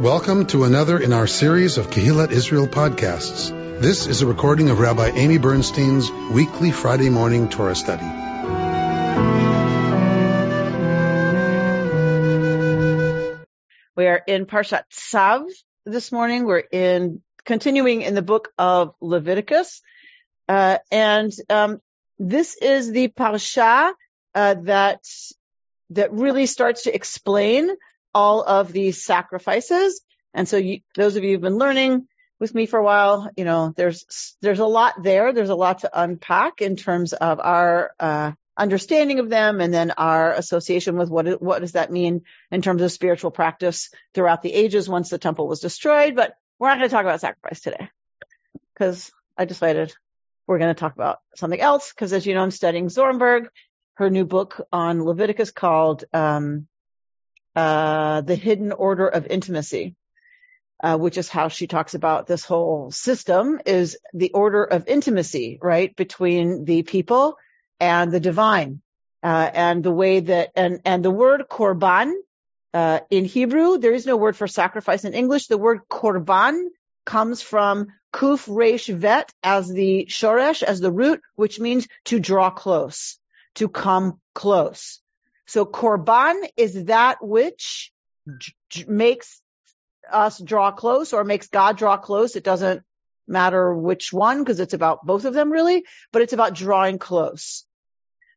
Welcome to another in our series of Kehillat Israel podcasts. This is a recording of Rabbi Amy Bernstein's weekly Friday morning Torah study. We are in Parshat Tzav this morning. We're in continuing in the book of Leviticus, uh, and um, this is the parsha uh, that that really starts to explain all of these sacrifices. And so you, those of you who've been learning with me for a while, you know, there's, there's a lot there. There's a lot to unpack in terms of our, uh, understanding of them and then our association with what, what does that mean in terms of spiritual practice throughout the ages once the temple was destroyed. But we're not going to talk about sacrifice today because I decided we're going to talk about something else because as you know, I'm studying Zornberg, her new book on Leviticus called, um, uh, the hidden order of intimacy, uh, which is how she talks about this whole system is the order of intimacy, right, between the people and the divine, uh, and the way that and and the word korban uh, in Hebrew there is no word for sacrifice in English. The word korban comes from kuf resh vet as the shoresh as the root, which means to draw close, to come close. So korban is that which j- makes us draw close or makes God draw close. It doesn't matter which one because it's about both of them really, but it's about drawing close.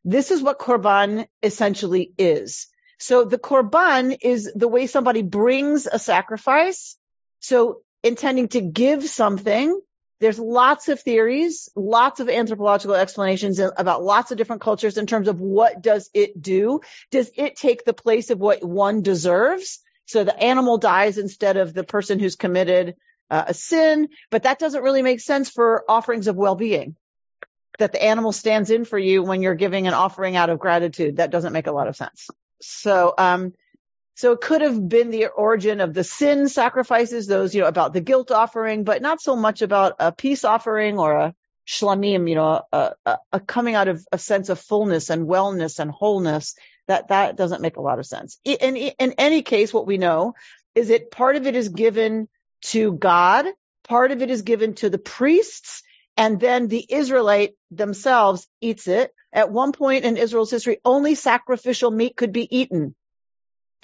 This is what korban essentially is. So the korban is the way somebody brings a sacrifice. So intending to give something there's lots of theories, lots of anthropological explanations about lots of different cultures in terms of what does it do? Does it take the place of what one deserves? So the animal dies instead of the person who's committed uh, a sin, but that doesn't really make sense for offerings of well-being. That the animal stands in for you when you're giving an offering out of gratitude. That doesn't make a lot of sense. So, um, so it could have been the origin of the sin sacrifices, those, you know, about the guilt offering, but not so much about a peace offering or a shlamim, you know, a, a, a, coming out of a sense of fullness and wellness and wholeness. That, that doesn't make a lot of sense. In, in any case, what we know is that part of it is given to God, part of it is given to the priests, and then the Israelite themselves eats it. At one point in Israel's history, only sacrificial meat could be eaten.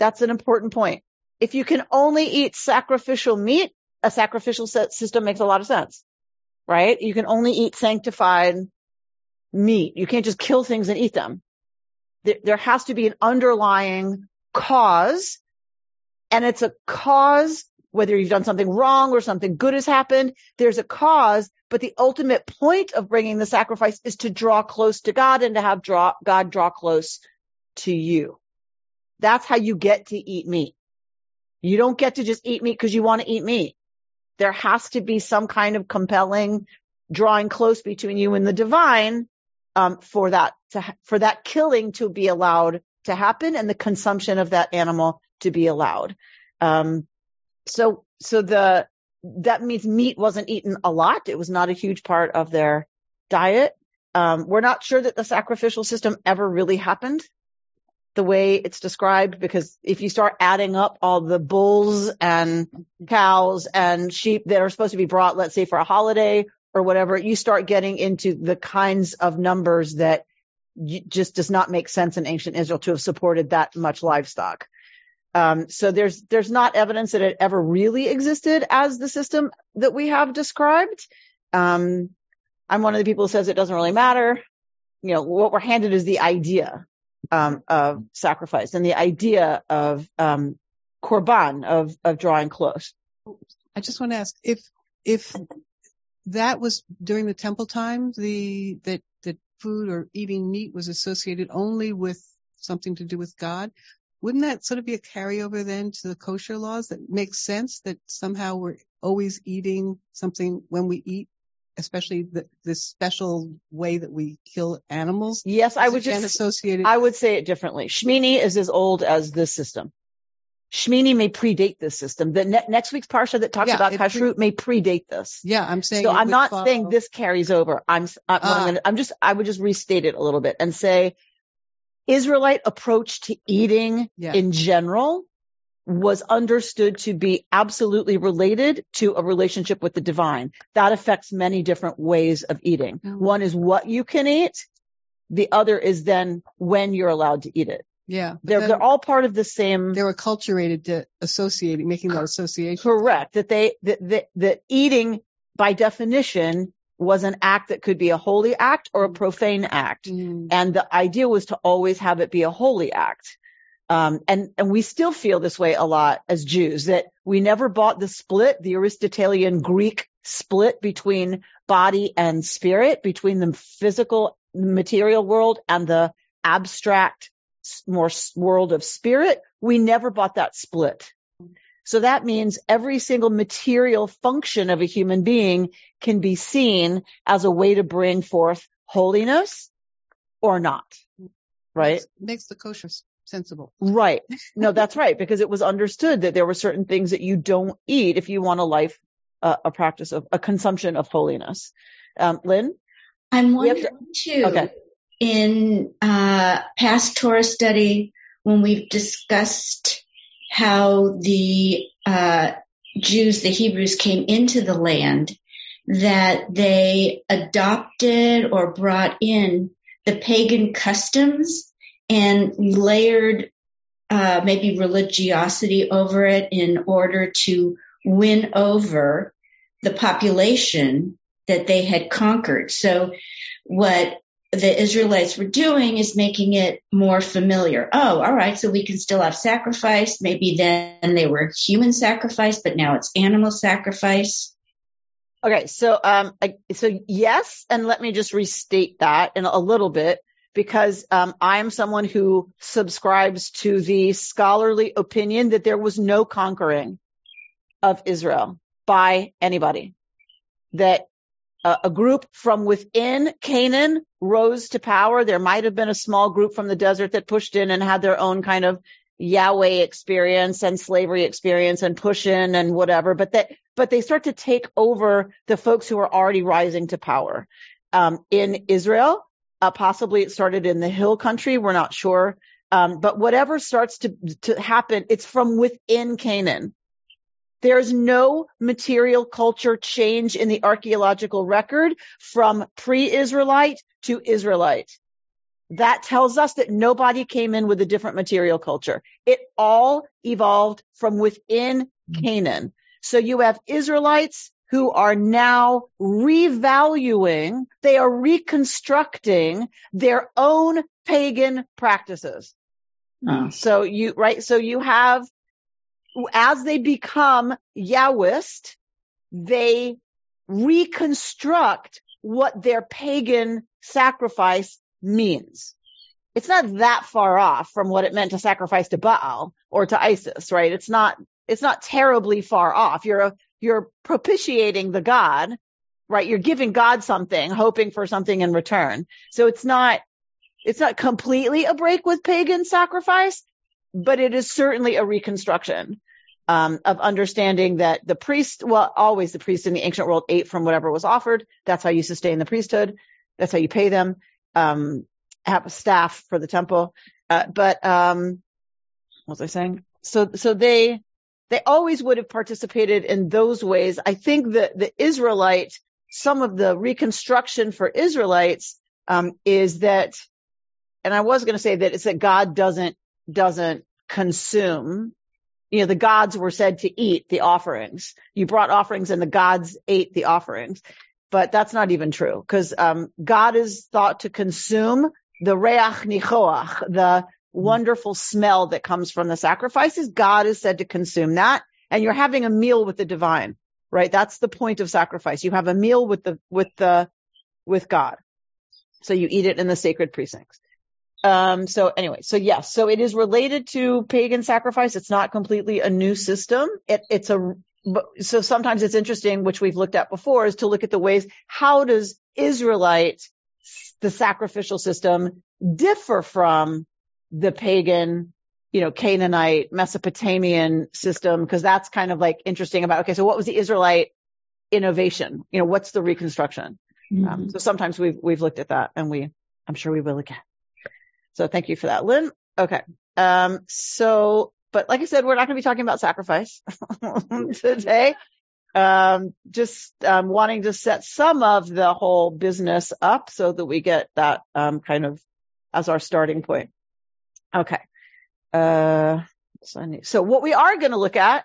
That's an important point. If you can only eat sacrificial meat, a sacrificial system makes a lot of sense, right? You can only eat sanctified meat. You can't just kill things and eat them. There has to be an underlying cause and it's a cause whether you've done something wrong or something good has happened, there's a cause, but the ultimate point of bringing the sacrifice is to draw close to God and to have draw, God draw close to you. That's how you get to eat meat. You don't get to just eat meat because you want to eat meat. There has to be some kind of compelling drawing close between you and the divine um, for that to, for that killing to be allowed to happen and the consumption of that animal to be allowed. Um, so so the that means meat wasn't eaten a lot. It was not a huge part of their diet. Um, we're not sure that the sacrificial system ever really happened the way it's described because if you start adding up all the bulls and cows and sheep that are supposed to be brought, let's say for a holiday or whatever, you start getting into the kinds of numbers that just does not make sense in ancient Israel to have supported that much livestock. Um, so there's there's not evidence that it ever really existed as the system that we have described. Um, I'm one of the people who says it doesn't really matter. You know, what we're handed is the idea um, of sacrifice and the idea of um, korban of of drawing close. I just want to ask if if that was during the temple time, the that that food or eating meat was associated only with something to do with God. Wouldn't that sort of be a carryover then to the kosher laws that makes sense that somehow we're always eating something when we eat especially the, this special way that we kill animals? Yes, I would just associate it. I would say it differently. Shmini is as old as this system. Shmini may predate this system. The ne- next week's parsha that talks yeah, about kashrut pre- may predate this. Yeah, I'm saying. So I'm not follow. saying this carries over. I'm I'm, uh, gonna, I'm just I would just restate it a little bit and say Israelite approach to eating yeah. in general was understood to be absolutely related to a relationship with the divine. That affects many different ways of eating. Mm. One is what you can eat. The other is then when you're allowed to eat it. Yeah. They're, they're all part of the same. they were acculturated to associating, making that association. Correct. That they, that, that, that eating by definition was an act that could be a holy act or a profane act. Mm. And the idea was to always have it be a holy act. Um, and, and we still feel this way a lot as Jews that we never bought the split, the Aristotelian Greek split between body and spirit, between the physical material world and the abstract more world of spirit. We never bought that split. So that means every single material function of a human being can be seen as a way to bring forth holiness or not. Right? Makes, the kosher sensible. Right. No, that's right. Because it was understood that there were certain things that you don't eat if you want a life, uh, a practice of a consumption of holiness. Um, Lynn? I'm We have to- wondering too, Okay. in uh, past Torah study, when we've discussed how the uh, Jews, the Hebrews came into the land, that they adopted or brought in the pagan customs and layered uh, maybe religiosity over it in order to win over the population that they had conquered. So what the Israelites were doing is making it more familiar. Oh, all right. So we can still have sacrifice. Maybe then they were human sacrifice, but now it's animal sacrifice. Okay. So, um, I, so yes. And let me just restate that in a little bit because, um, I am someone who subscribes to the scholarly opinion that there was no conquering of Israel by anybody. That a, a group from within Canaan rose to power. There might have been a small group from the desert that pushed in and had their own kind of Yahweh experience and slavery experience and push in and whatever, but that, but they start to take over the folks who are already rising to power. Um, in Israel, uh, possibly it started in the hill country. We're not sure. Um, but whatever starts to, to happen, it's from within Canaan. There's no material culture change in the archaeological record from pre-Israelite to Israelite. That tells us that nobody came in with a different material culture. It all evolved from within Canaan. So you have Israelites who are now revaluing, they are reconstructing their own pagan practices. Oh. So you, right, so you have, as they become Yahwist, they reconstruct what their pagan sacrifice means. It's not that far off from what it meant to sacrifice to Baal or to Isis, right? It's not, it's not terribly far off. You're a, you're propitiating the God, right? You're giving God something, hoping for something in return. So it's not, it's not completely a break with pagan sacrifice, but it is certainly a reconstruction um, of understanding that the priest, well, always the priest in the ancient world ate from whatever was offered. That's how you sustain the priesthood. That's how you pay them. Um, have a staff for the temple. Uh, but um, what was I saying? So, so they they always would have participated in those ways. I think that the Israelite, some of the reconstruction for Israelites um, is that, and I was going to say that it's that God doesn't doesn't consume. You know, the gods were said to eat the offerings. You brought offerings, and the gods ate the offerings. But that's not even true because um, God is thought to consume the reach nichoach, the wonderful smell that comes from the sacrifices. God is said to consume that. And you're having a meal with the divine, right? That's the point of sacrifice. You have a meal with the, with the, with God. So you eat it in the sacred precincts. Um, so anyway, so yes, so it is related to pagan sacrifice. It's not completely a new system. It, it's a, so sometimes it's interesting, which we've looked at before, is to look at the ways, how does Israelite, the sacrificial system differ from the pagan, you know, Canaanite, Mesopotamian system? Cause that's kind of like interesting about, okay, so what was the Israelite innovation? You know, what's the reconstruction? Um, so sometimes we've, we've looked at that and we, I'm sure we will again. So thank you for that, Lynn. Okay. Um, so but like I said, we're not going to be talking about sacrifice today. Um, just um, wanting to set some of the whole business up so that we get that um, kind of as our starting point. Okay. Uh, so what we are going to look at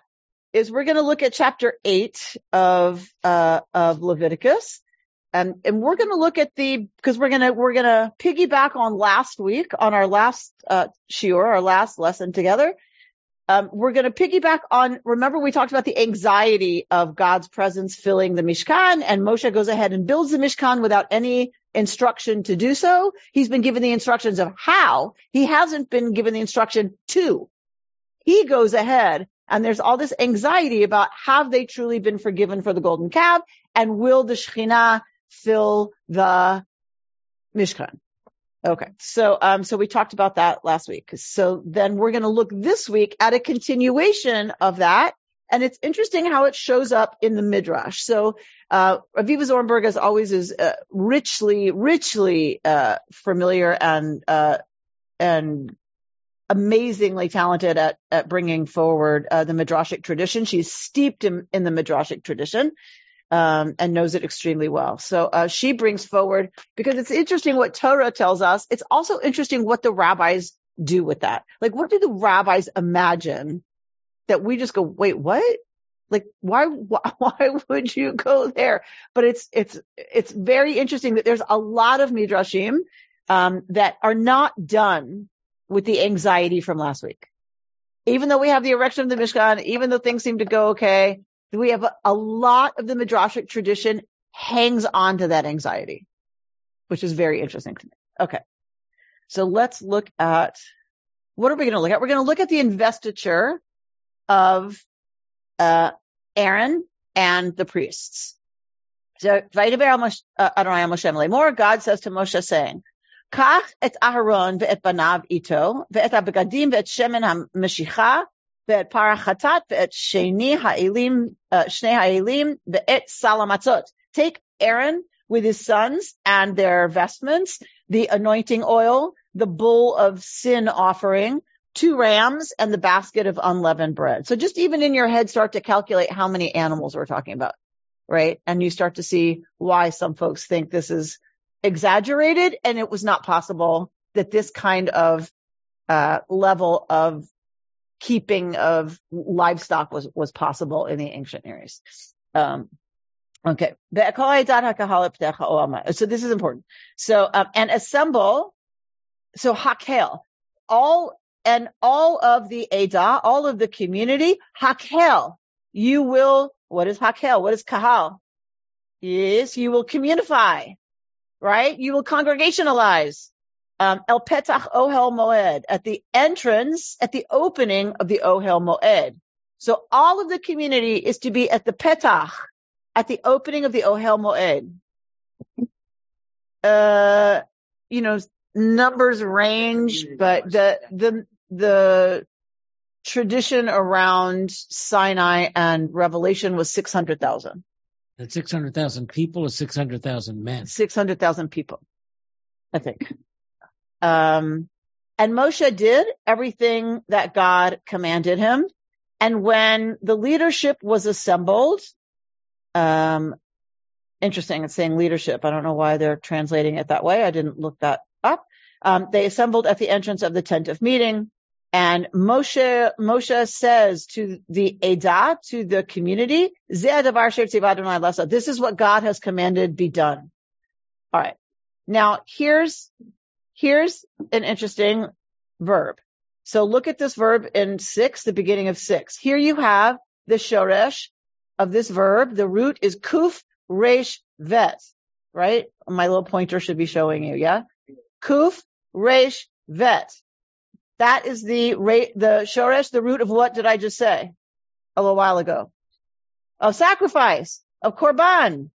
is we're going to look at chapter eight of uh, of Leviticus, and and we're going to look at the because we're gonna we're gonna piggyback on last week on our last uh, shiur, our last lesson together. Um, we're going to piggyback on. Remember, we talked about the anxiety of God's presence filling the Mishkan, and Moshe goes ahead and builds the Mishkan without any instruction to do so. He's been given the instructions of how. He hasn't been given the instruction to. He goes ahead and there's all this anxiety about have they truly been forgiven for the golden calf and will the Shekhinah fill the Mishkan? Okay. So, um, so we talked about that last week. So then we're going to look this week at a continuation of that. And it's interesting how it shows up in the Midrash. So, uh, Aviva Zornberg as always is, uh, richly, richly, uh, familiar and, uh, and amazingly talented at, at bringing forward uh, the midrashic tradition. She's steeped in, in the midrashic tradition. Um, and knows it extremely well. So uh, she brings forward because it's interesting what Torah tells us. It's also interesting what the rabbis do with that. Like, what do the rabbis imagine that we just go, wait, what? Like, why, why would you go there? But it's, it's, it's very interesting that there's a lot of midrashim, um, that are not done with the anxiety from last week. Even though we have the erection of the Mishkan, even though things seem to go okay, we have a, a lot of the Midrashic tradition hangs on to that anxiety, which is very interesting to me. Okay. So let's look at, what are we going to look at? We're going to look at the investiture of uh, Aaron and the priests. So, Vayidaber uh, Adonai Moshe Lemor, God says to Moshe saying, Kach et Aharon ve'et banav ito, ve'et abgadim ve'et shemen ha'meshicha, ve'et parachatat ve'et sheni ha'ilim, uh, shnei ha'ilim ve'et salamatzot. Take Aaron with his sons and their vestments, the anointing oil, the bull of sin offering, two rams, and the basket of unleavened bread. So just even in your head, start to calculate how many animals we're talking about, right? And you start to see why some folks think this is exaggerated and it was not possible that this kind of uh, level of keeping of livestock was was possible in the ancient areas. Um, okay, so this is important. So um, and assemble. So hakel, all and all of the Ada, all of the community, hakel. You will. What is hakel? What is kahal? Yes, you will communify right? You will congregationalize. Um, El Petach Ohel Moed at the entrance, at the opening of the Ohel Moed. So all of the community is to be at the Petach, at the opening of the Ohel Moed. Uh, you know, numbers range, but the, the, the tradition around Sinai and Revelation was 600,000. That 600,000 people or 600,000 men? 600,000 people, I think. Um, and Moshe did everything that God commanded him. And when the leadership was assembled, um, interesting, it's saying leadership. I don't know why they're translating it that way. I didn't look that up. Um, they assembled at the entrance of the tent of meeting. And Moshe, Moshe says to the Edah, to the community, this is what God has commanded be done. All right. Now here's, here's an interesting verb. So look at this verb in six, the beginning of six. Here you have the shoresh of this verb. The root is kuf resh vet, right? My little pointer should be showing you. Yeah. Kuf resh vet. That is the rate, the shoresh, the root of what did I just say a little while ago? Of sacrifice, of korban.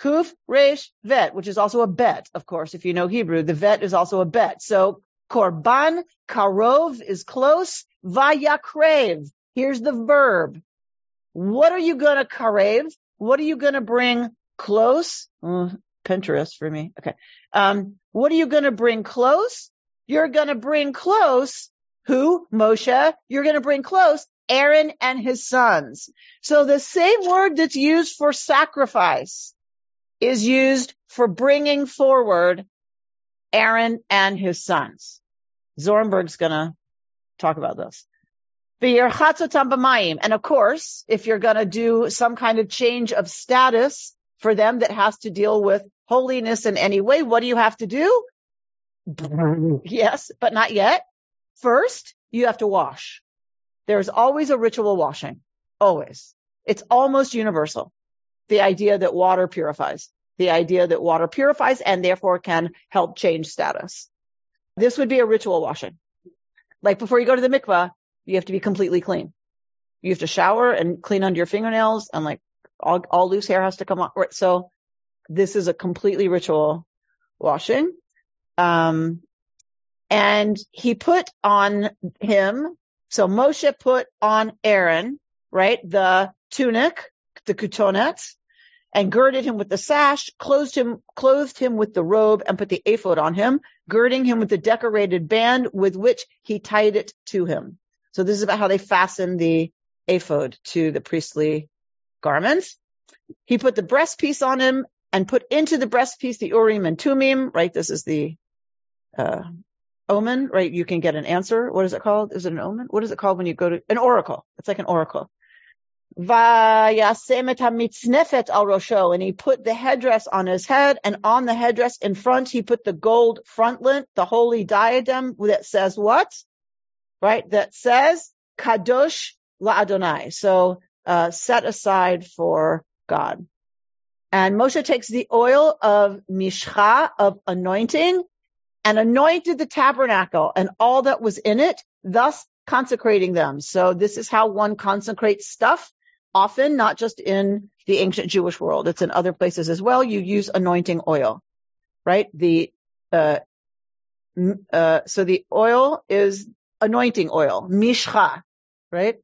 Kuf, resh, vet, which is also a bet, of course, if you know Hebrew. The vet is also a bet. So korban, karov is close, vayakrev. Here's the verb. What are you gonna karev? What are you gonna bring close? Oh, Pinterest for me. Okay. Um, what are you gonna bring close? You're going to bring close Who? Moshe. You're going to bring close Aaron and his sons. So the same word that's used for sacrifice is used for bringing forward Aaron and his sons. Zornberg's going to talk about this. And of course, if you're going to do some kind of change of status for them that has to deal with holiness in any way, what do you have to do? yes, but not yet. First, you have to wash. There's always a ritual washing. Always. It's almost universal. The idea that water purifies. The idea that water purifies and therefore can help change status. This would be a ritual washing. Like before you go to the mikvah, you have to be completely clean. You have to shower and clean under your fingernails and like all, all loose hair has to come off. So this is a completely ritual washing. Um, and he put on him, so Moshe put on Aaron, right, the tunic, the kutonet, and girded him with the sash, clothed him, clothed him with the robe, and put the ephod on him, girding him with the decorated band with which he tied it to him. So this is about how they fastened the ephod to the priestly garments. He put the breastpiece on him and put into the breastpiece the Urim and Tumim, right? This is the, uh, omen, right? You can get an answer. What is it called? Is it an omen? What is it called when you go to an oracle? It's like an oracle. And he put the headdress on his head, and on the headdress in front, he put the gold frontlet, the holy diadem that says what? Right? That says kadosh la Adonai. So, uh, set aside for God. And Moshe takes the oil of mishcha, of anointing, and anointed the tabernacle and all that was in it, thus consecrating them. So this is how one consecrates stuff, often not just in the ancient Jewish world. It's in other places as well. You use anointing oil, right? The, uh, uh, so the oil is anointing oil, mishcha, right?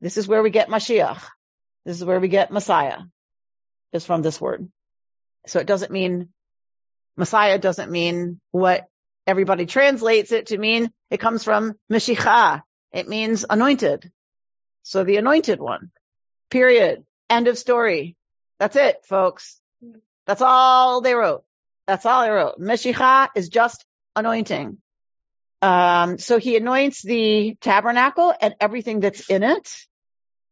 This is where we get Mashiach. This is where we get Messiah is from this word. So it doesn't mean Messiah doesn't mean what everybody translates it to mean. It comes from Meshicha. It means anointed. So the anointed one. Period. End of story. That's it, folks. That's all they wrote. That's all they wrote. Meshicha is just anointing. Um, so he anoints the tabernacle and everything that's in it.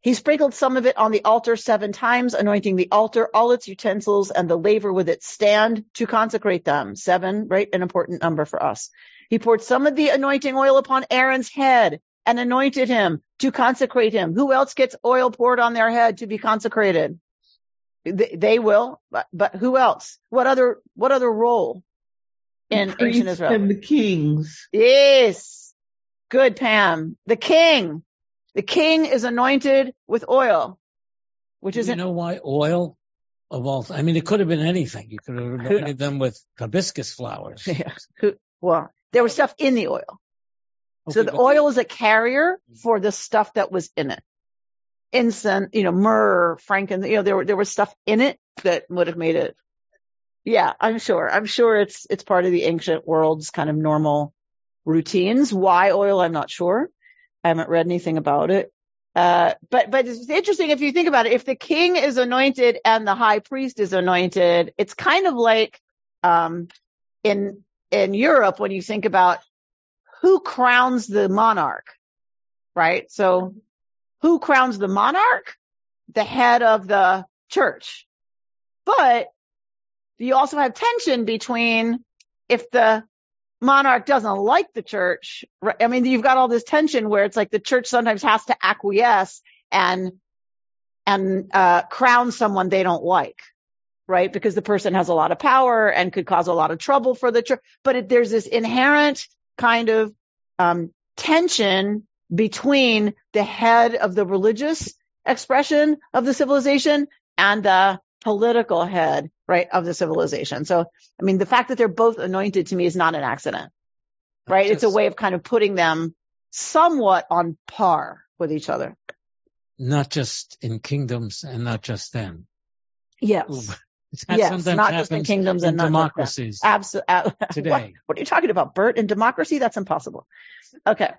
He sprinkled some of it on the altar seven times, anointing the altar, all its utensils, and the laver with its stand to consecrate them. Seven, right? An important number for us. He poured some of the anointing oil upon Aaron's head and anointed him to consecrate him. Who else gets oil poured on their head to be consecrated? They will, but, but who else? What other, what other role in ancient Israel? And the kings. Yes. Good, Pam. The king. The king is anointed with oil, which is you know why oil of all. I mean, it could have been anything. You could have anointed them with hibiscus flowers. Yeah. Well, there was stuff in the oil. Okay, so the oil is a carrier mm. for the stuff that was in it. Incense, you know, myrrh, frankincense, you know, there were, there was stuff in it that would have made it. Yeah, I'm sure. I'm sure it's, it's part of the ancient world's kind of normal routines. Why oil? I'm not sure. I haven't read anything about it. Uh, but, but it's interesting if you think about it. If the king is anointed and the high priest is anointed, it's kind of like, um, in, in Europe when you think about who crowns the monarch, right? So who crowns the monarch? The head of the church. But you also have tension between if the monarch doesn't like the church, I mean, you've got all this tension where it's like the church sometimes has to acquiesce and, and, uh, crown someone they don't like, right? Because the person has a lot of power and could cause a lot of trouble for the church. But it, there's this inherent kind of, um, tension between the head of the religious expression of the civilization and the political head, right, of the civilization. So, I mean, the fact that they're both anointed to me is not an accident, right? Just, it's a way of kind of putting them somewhat on par with each other. Not just in kingdoms and not just then. Yes. yes, not just in kingdoms and democracies. Absolutely. Today. What, what, are you talking about, Bert? In democracy, that's impossible. Okay.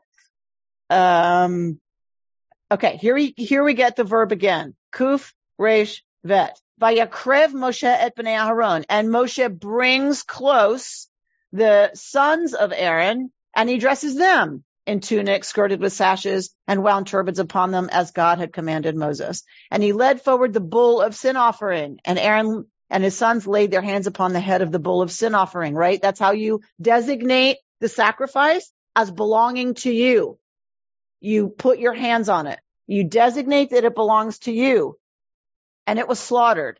Um, okay, here we, here we get the verb again. Kuf, resh, vet. Vayakrev Moshe et bnei Aharon. And Moshe brings close the sons of Aaron and he dresses them in tunics skirted with sashes and wound turbans upon them as God had commanded Moses. And he led forward the bull of sin offering and Aaron and his sons laid their hands upon the head of the bull of sin offering, right? That's how you designate the sacrifice as belonging to you. You put your hands on it. You designate that it belongs to you. And it was slaughtered.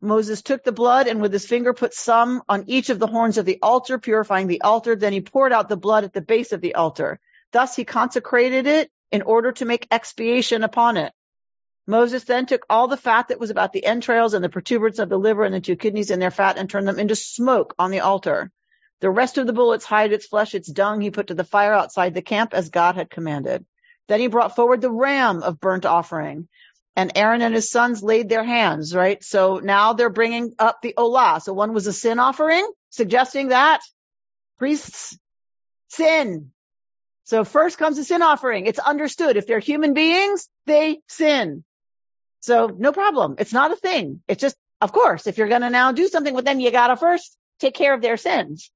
Moses took the blood and with his finger put some on each of the horns of the altar, purifying the altar. Then he poured out the blood at the base of the altar. Thus he consecrated it in order to make expiation upon it. Moses then took all the fat that was about the entrails and the protuberance of the liver and the two kidneys and their fat and turned them into smoke on the altar. The rest of the bull, its hide, its flesh, its dung, he put to the fire outside the camp as God had commanded. Then he brought forward the ram of burnt offering and Aaron and his sons laid their hands, right? So now they're bringing up the Olah. So one was a sin offering, suggesting that priests sin. So first comes a sin offering. It's understood. If they're human beings, they sin. So no problem. It's not a thing. It's just, of course, if you're going to now do something with them, you got to first take care of their sins.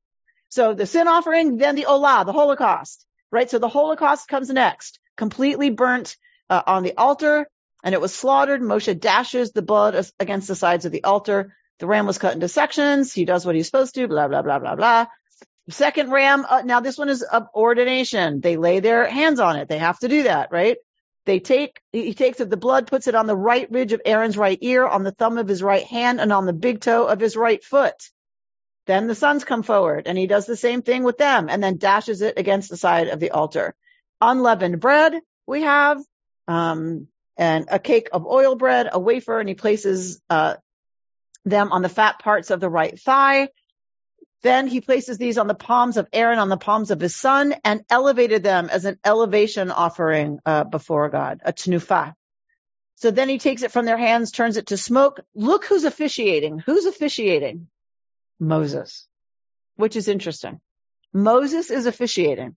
So the sin offering, then the Olah, the Holocaust, right? So the Holocaust comes next, completely burnt uh, on the altar and it was slaughtered. Moshe dashes the blood against the sides of the altar. The ram was cut into sections. He does what he's supposed to, blah, blah, blah, blah, blah. Second ram, uh, now this one is of ordination. They lay their hands on it. They have to do that, right? They take, he takes the blood, puts it on the right ridge of Aaron's right ear, on the thumb of his right hand, and on the big toe of his right foot. Then the sons come forward and he does the same thing with them and then dashes it against the side of the altar. Unleavened bread we have, um, and a cake of oil bread, a wafer, and he places uh, them on the fat parts of the right thigh. Then he places these on the palms of Aaron, on the palms of his son, and elevated them as an elevation offering uh, before God, a tnufa. So then he takes it from their hands, turns it to smoke. Look who's officiating. Who's officiating? Moses, which is interesting. Moses is officiating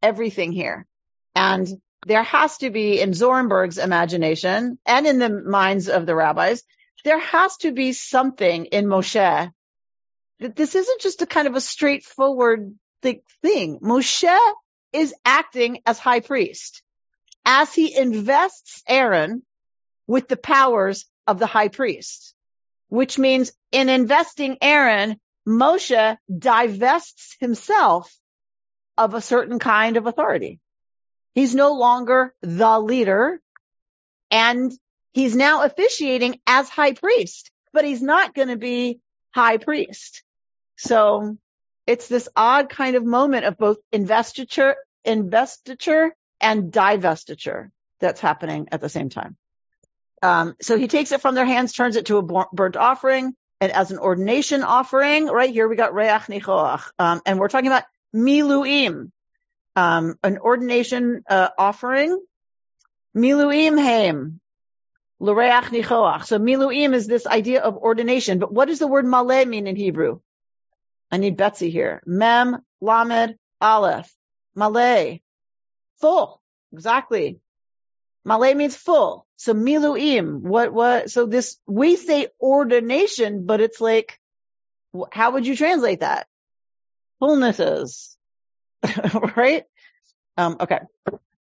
everything here. And there has to be in Zornberg's imagination and in the minds of the rabbis, there has to be something in Moshe that this isn't just a kind of a straightforward thing. Moshe is acting as high priest as he invests Aaron with the powers of the high priest, which means in investing Aaron, Moshe divests himself of a certain kind of authority. He's no longer the leader and he's now officiating as high priest, but he's not going to be high priest. So it's this odd kind of moment of both investiture, investiture and divestiture that's happening at the same time. Um, so he takes it from their hands, turns it to a burnt offering and as an ordination offering. Right here we got reach nichoach. Um, and we're talking about miluim um, an ordination uh, offering. Miluim heim. L'reach nichoach. So miluim is this idea of ordination. But what does the word maleh mean in Hebrew? I need Betsy here. Mem, lamed, aleph. Maleh. Full. Exactly. Maleh means full. So miluim. What, what, so this, we say ordination, but it's like, how would you translate that? Fullnesses. right? Um, okay.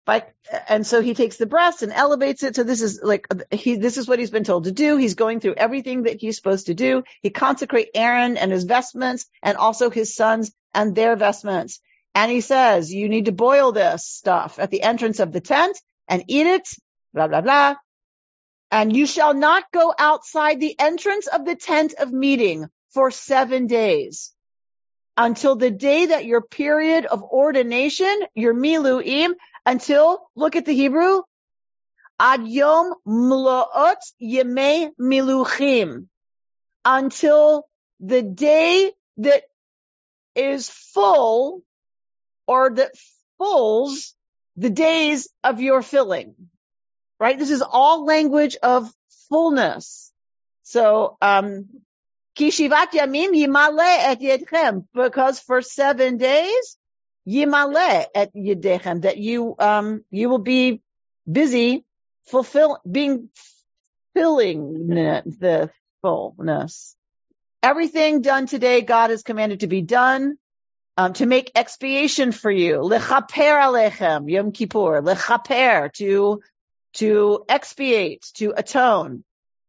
But, and so he takes the breast and elevates it. So this is like, he, this is what he's been told to do. He's going through everything that he's supposed to do. He consecrate Aaron and his vestments and also his sons and their vestments. And he says, you need to boil this stuff at the entrance of the tent and eat it, blah, blah, blah. And you shall not go outside the entrance of the tent of meeting for seven days until the day that your period of ordination, your miluim, until, look at the Hebrew, ad yom mloot yemei miluchim, until the day that is full or that fulls the days of your filling. Right? This is all language of fullness. So, um, Kishivat yamim yimale et yedchem, because for seven days Yimale at yedechem, that you, um, you will be busy fulfill, being, filling the fullness. Everything done today, God has commanded to be done, um, to make expiation for you. Lechaper alechem, Yom Kippur, lechaper, to, to expiate, to atone.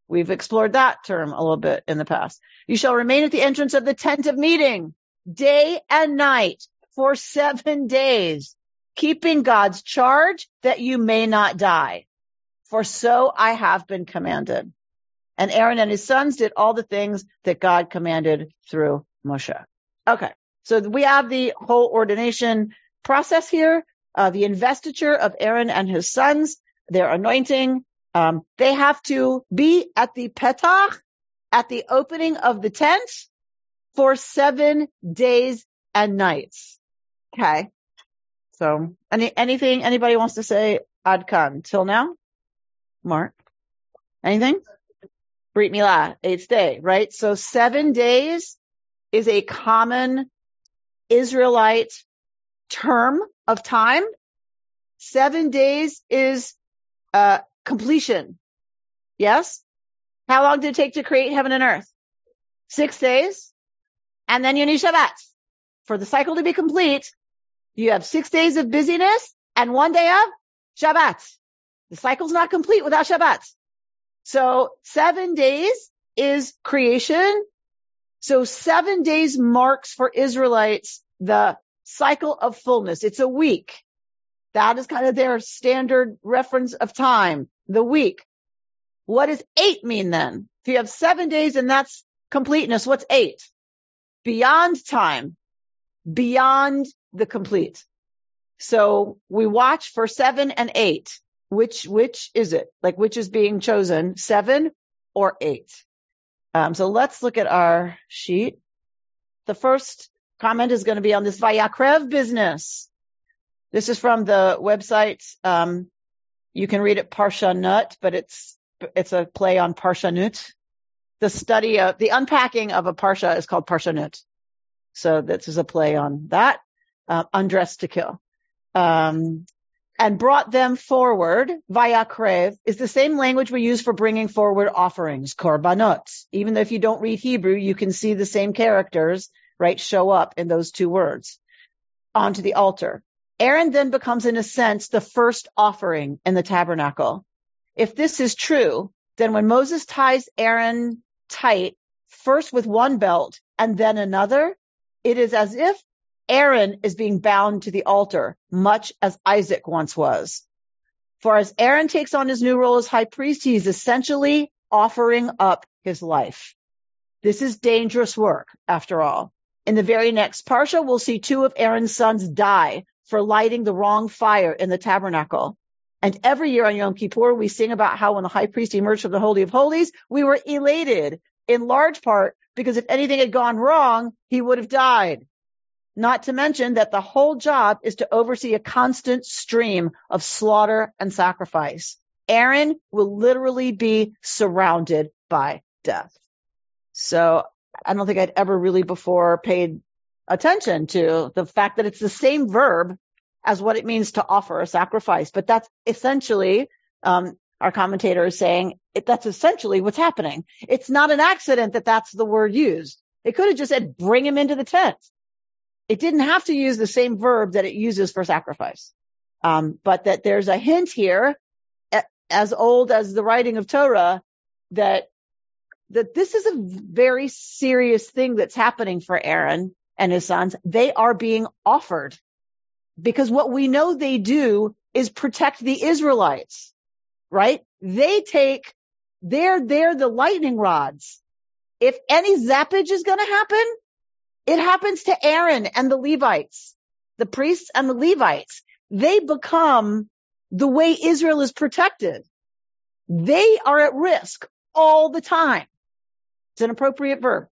We've explored that term a little bit in the past. You shall remain at the entrance of the tent of meeting day and night for seven days, keeping God's charge that you may not die. For so I have been commanded. And Aaron and his sons did all the things that God commanded through Moshe. Okay. So we have the whole ordination process here, uh, the investiture of Aaron and his sons, their anointing, um, they have to be at the petach, at the opening of the tent for seven days and nights. Okay. So any, anything anybody wants to say adkan till now? Mark? Anything? Brit Milah, eighth day, right? So seven days is a common Israelite term of time. Seven days is uh, completion. Yes? How long did it take to create heaven and earth? Six days. And then you need Shabbat. For the cycle to be complete, you have six days of busyness and one day of Shabbat. The cycle's not complete without Shabbat. So seven days is creation. So seven days marks for Israelites the cycle of fullness. It's a week. That is kind of their standard reference of time, the week. What does eight mean then? If you have seven days and that's completeness, what's eight? Beyond time, beyond the complete. So we watch for seven and eight. Which, which is it? Like which is being chosen? Seven or eight? Um, so let's look at our sheet. The first comment is going to be on this Vayakrev business. This is from the website. Um, you can read it Parshanut, but it's it's a play on Parshanut. The study of the unpacking of a parsha is called Parshanut. So this is a play on that. Uh, undressed to kill. Um, and brought them forward vayakrev is the same language we use for bringing forward offerings, korbanot. Even though if you don't read Hebrew, you can see the same characters, right, show up in those two words onto the altar. Aaron then becomes, in a sense, the first offering in the tabernacle. If this is true, then when Moses ties Aaron tight, first with one belt and then another, it is as if Aaron is being bound to the altar, much as Isaac once was. For as Aaron takes on his new role as high priest, he is essentially offering up his life. This is dangerous work, after all. In the very next parsha, we'll see two of Aaron's sons die for lighting the wrong fire in the tabernacle. And every year on Yom Kippur, we sing about how when the high priest emerged from the Holy of Holies, we were elated in large part because if anything had gone wrong, he would have died. Not to mention that the whole job is to oversee a constant stream of slaughter and sacrifice. Aaron will literally be surrounded by death. So I don't think I'd ever really before paid attention to the fact that it's the same verb as what it means to offer a sacrifice. But that's essentially, um, our commentator is saying it, that's essentially what's happening. It's not an accident that that's the word used. It could have just said, bring him into the tent. It didn't have to use the same verb that it uses for sacrifice. Um, but that there's a hint here, as old as the writing of Torah, that that this is a very serious thing that's happening for Aaron and his sons, they are being offered because what we know they do is protect the Israelites, right? They take, they're, they're the lightning rods. If any zappage is going to happen, it happens to Aaron and the Levites, the priests and the Levites. They become the way Israel is protected. They are at risk all the time. It's an appropriate verb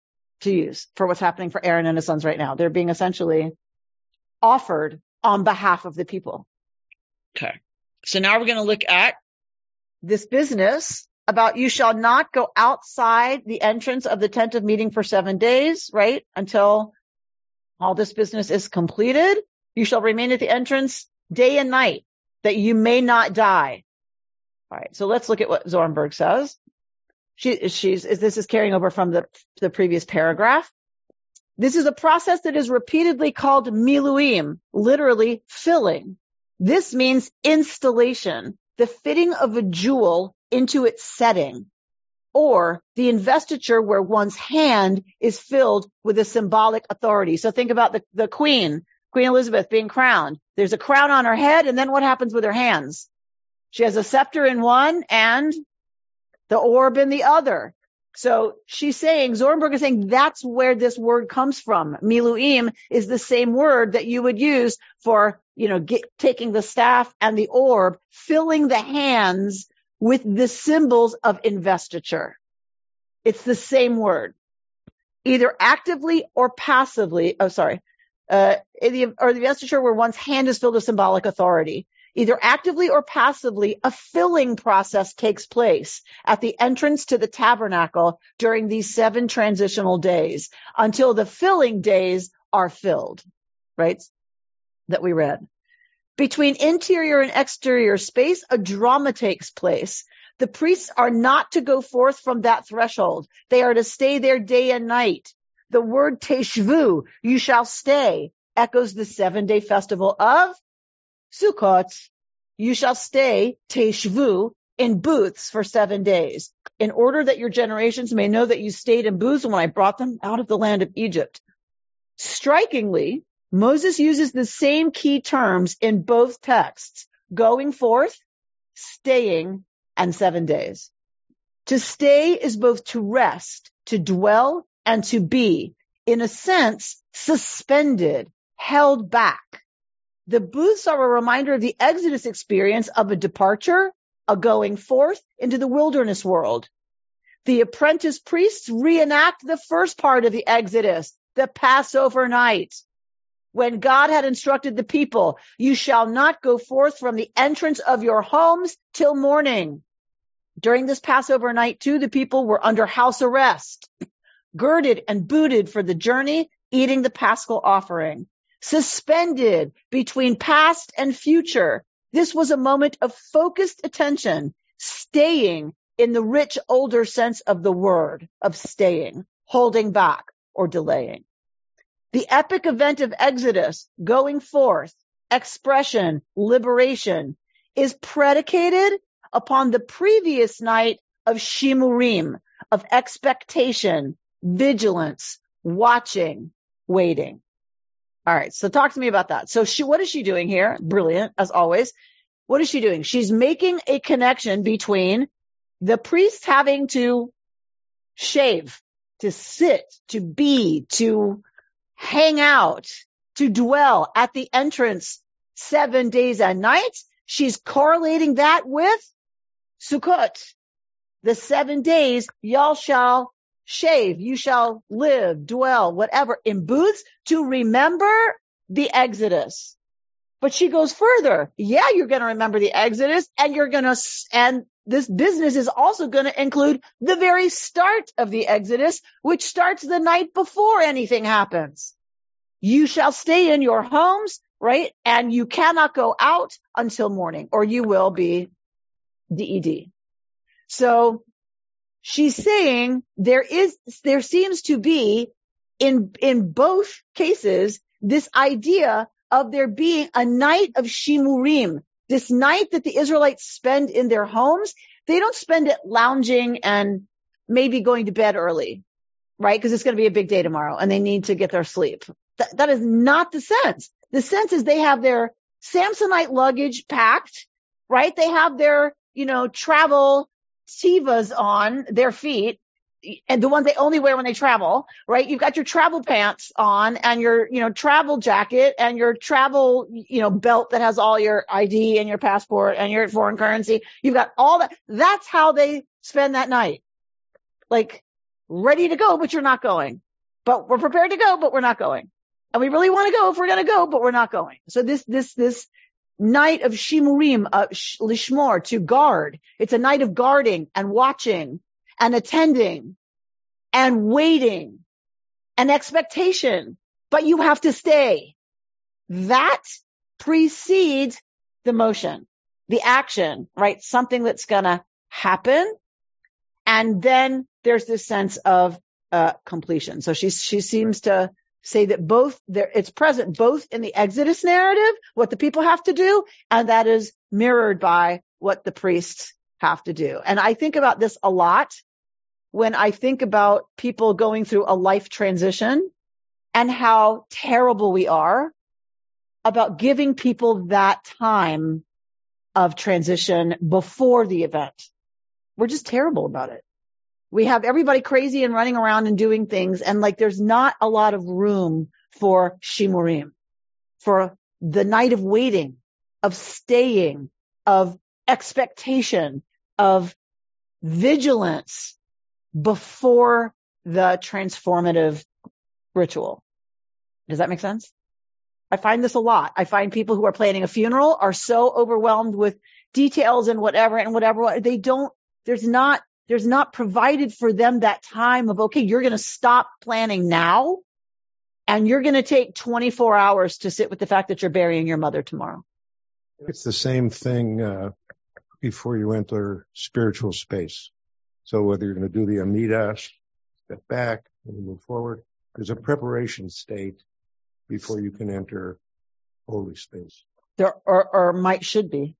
to use for what's happening for Aaron and his sons right now. They're being essentially offered on behalf of the people. Okay. So now we're going to look at this business about you shall not go outside the entrance of the tent of meeting for seven days, right? Until all this business is completed. You shall remain at the entrance day and night that you may not die. All right. So let's look at what Zornberg says. She, she's, this is carrying over from the, the previous paragraph. This is a process that is repeatedly called miluim, literally filling. This means installation, the fitting of a jewel into its setting, or the investiture where one's hand is filled with a symbolic authority. So think about the, the queen, Queen Elizabeth being crowned. There's a crown on her head, and then what happens with her hands? She has a scepter in one and the orb in the other. So she's saying, Zornberg is saying that's where this word comes from. Miluim is the same word that you would use for, you know, get, taking the staff and the orb, filling the hands with the symbols of investiture. It's the same word. Either actively or passively, oh sorry, uh, the, or the investiture where one's hand is filled with symbolic authority. Either actively or passively, a filling process takes place at the entrance to the tabernacle during these seven transitional days until the filling days are filled, right? That we read. Between interior and exterior space, a drama takes place. The priests are not to go forth from that threshold. They are to stay there day and night. The word teshvu, you shall stay, echoes the seven day festival of Sukkot, you shall stay, teshvu, in booths for seven days, in order that your generations may know that you stayed in booths when I brought them out of the land of Egypt. Strikingly, Moses uses the same key terms in both texts, going forth, staying, and seven days. To stay is both to rest, to dwell, and to be, in a sense, suspended, held back. The booths are a reminder of the Exodus experience of a departure, a going forth into the wilderness world. The apprentice priests reenact the first part of the Exodus, the Passover night. When God had instructed the people, you shall not go forth from the entrance of your homes till morning. During this Passover night too, the people were under house arrest, girded and booted for the journey, eating the paschal offering suspended between past and future. This was a moment of focused attention, staying in the rich older sense of the word of staying, holding back or delaying. The epic event of Exodus, going forth, expression, liberation is predicated upon the previous night of Shimurim, of expectation, vigilance, watching, waiting. All right. So talk to me about that. So she, what is she doing here? Brilliant as always. What is she doing? She's making a connection between the priest having to shave, to sit, to be, to hang out, to dwell at the entrance seven days and nights. She's correlating that with Sukkot. The seven days y'all shall shave, you shall live, dwell, whatever, in booths to remember the Exodus. But she goes further. Yeah, you're going to remember the Exodus and you're going to, and this business is also going to include the very start of the Exodus, which starts the night before anything happens. You shall stay in your homes, right? And you cannot go out until morning or you will be DED. So she's saying there is, there seems to be in, in both cases, this idea of there being a night of Shimurim, this night that the Israelites spend in their homes. They don't spend it lounging and maybe going to bed early, right? Because it's going to be a big day tomorrow and they need to get their sleep. Th- that is not the sense. The sense is they have their Samsonite luggage packed, right? They have their, you know, travel Tevas on their feet and the ones they only wear when they travel, right? You've got your travel pants on and your, you know, travel jacket and your travel, you know, belt that has all your ID and your passport and your foreign currency. You've got all that. That's how they spend that night. Like ready to go, but you're not going. But we're prepared to go, but we're not going. And we really want to go if we're going to go, but we're not going. So this, this, this night of shimurim, uh, lishmor, to guard. It's a night of guarding and watching and attending and waiting and expectation, but you have to stay. that precedes the motion, the action, right? Something that's going to happen. And then there's this sense of uh, completion. So she she seems to say that both there it's present both in the Exodus narrative, what the people have to do, and that is mirrored by what the priests have to do. And I think about this a lot when I think about people going through a life transition and how terrible we are about giving people that time of transition before the event. We're just terrible about it. We have everybody crazy and running around and doing things. And like, there's not a lot of room for shimurim, for the night of waiting, of staying, of expectation, of vigilance before the transformative ritual. Does that make sense? I find this a lot. I find people who are planning a funeral are so overwhelmed with details and whatever and whatever. They don't, there's not, there's not provided for them that time of, okay, you're going to stop planning now and you're going to take 24 hours to sit with the fact that you're burying your mother tomorrow. It's the same thing, uh, before you enter spiritual space. So whether you're going to do the Amidah, step back and move forward, there's a preparation state before you can enter holy space. There, or, or might should be.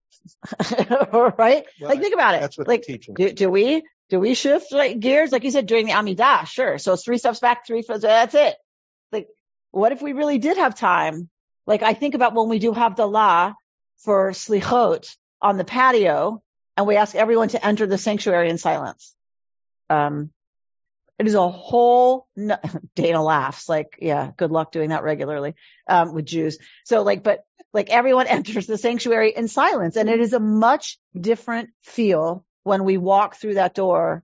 right? Well, like think about it. That's what like, teaching. Do, do, we, do we shift like gears? Like you said, during the Amidah, sure. So it's three steps back, three, that's it. Like, what if we really did have time? Like I think about when we do have the law for slichot on the patio and we ask everyone to enter the sanctuary in silence. Um, it is a whole, Dana laughs like, yeah, good luck doing that regularly, um, with Jews. So like, but like everyone enters the sanctuary in silence and it is a much different feel when we walk through that door.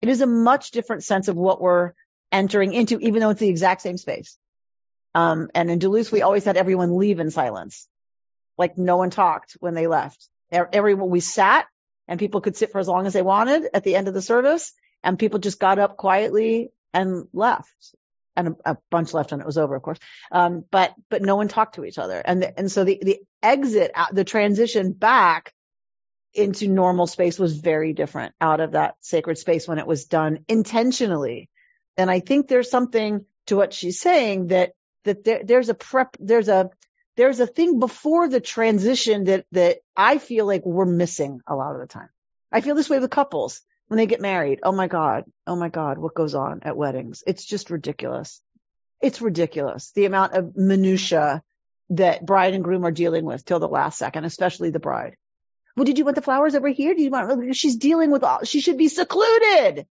It is a much different sense of what we're entering into, even though it's the exact same space. Um, and in Duluth, we always had everyone leave in silence. Like no one talked when they left. Everyone, we sat and people could sit for as long as they wanted at the end of the service and people just got up quietly and left. And a, a bunch left when it was over, of course. Um, but, but no one talked to each other. And, the, and so the, the exit, the transition back into normal space was very different out of that sacred space when it was done intentionally. And I think there's something to what she's saying that, that there, there's a prep, there's a, there's a thing before the transition that, that I feel like we're missing a lot of the time. I feel this way with couples when they get married. Oh my God. Oh my God. What goes on at weddings? It's just ridiculous. It's ridiculous. The amount of minutia that bride and groom are dealing with till the last second, especially the bride. Well, did you want the flowers over here? Did you want, oh, she's dealing with all, she should be secluded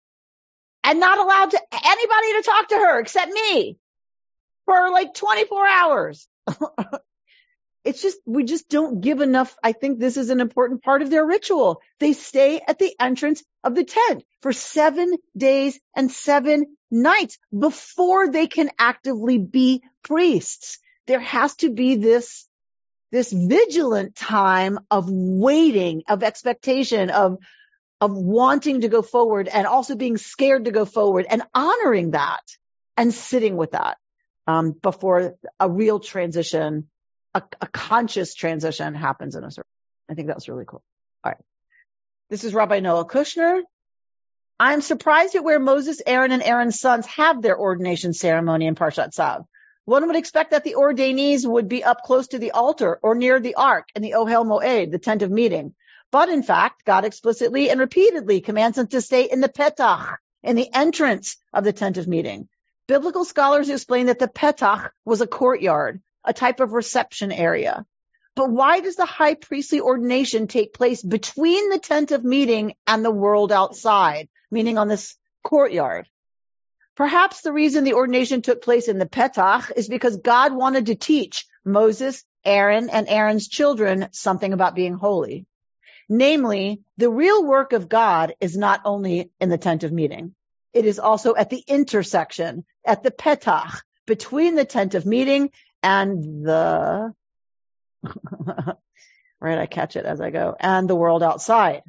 and not allowed to anybody to talk to her except me for like 24 hours. it's just, we just don't give enough. I think this is an important part of their ritual. They stay at the entrance of the tent for seven days and seven nights before they can actively be priests. There has to be this, this vigilant time of waiting, of expectation, of, of wanting to go forward and also being scared to go forward and honoring that and sitting with that, um, before a real transition a, a conscious transition happens in a certain. I think that's really cool. All right. This is Rabbi Noa Kushner. I'm surprised at where Moses, Aaron, and Aaron's sons have their ordination ceremony in Parshat Tzav. One would expect that the ordainees would be up close to the altar or near the ark in the Ohel Moed, the tent of meeting. But in fact, God explicitly and repeatedly commands them to stay in the Petach, in the entrance of the tent of meeting. Biblical scholars explain that the Petach was a courtyard, a type of reception area. But why does the high priestly ordination take place between the tent of meeting and the world outside, meaning on this courtyard? Perhaps the reason the ordination took place in the Petach is because God wanted to teach Moses, Aaron, and Aaron's children something about being holy. Namely, the real work of God is not only in the tent of meeting. It is also at the intersection, at the Petach, between the tent of meeting and the, right, I catch it as I go, and the world outside.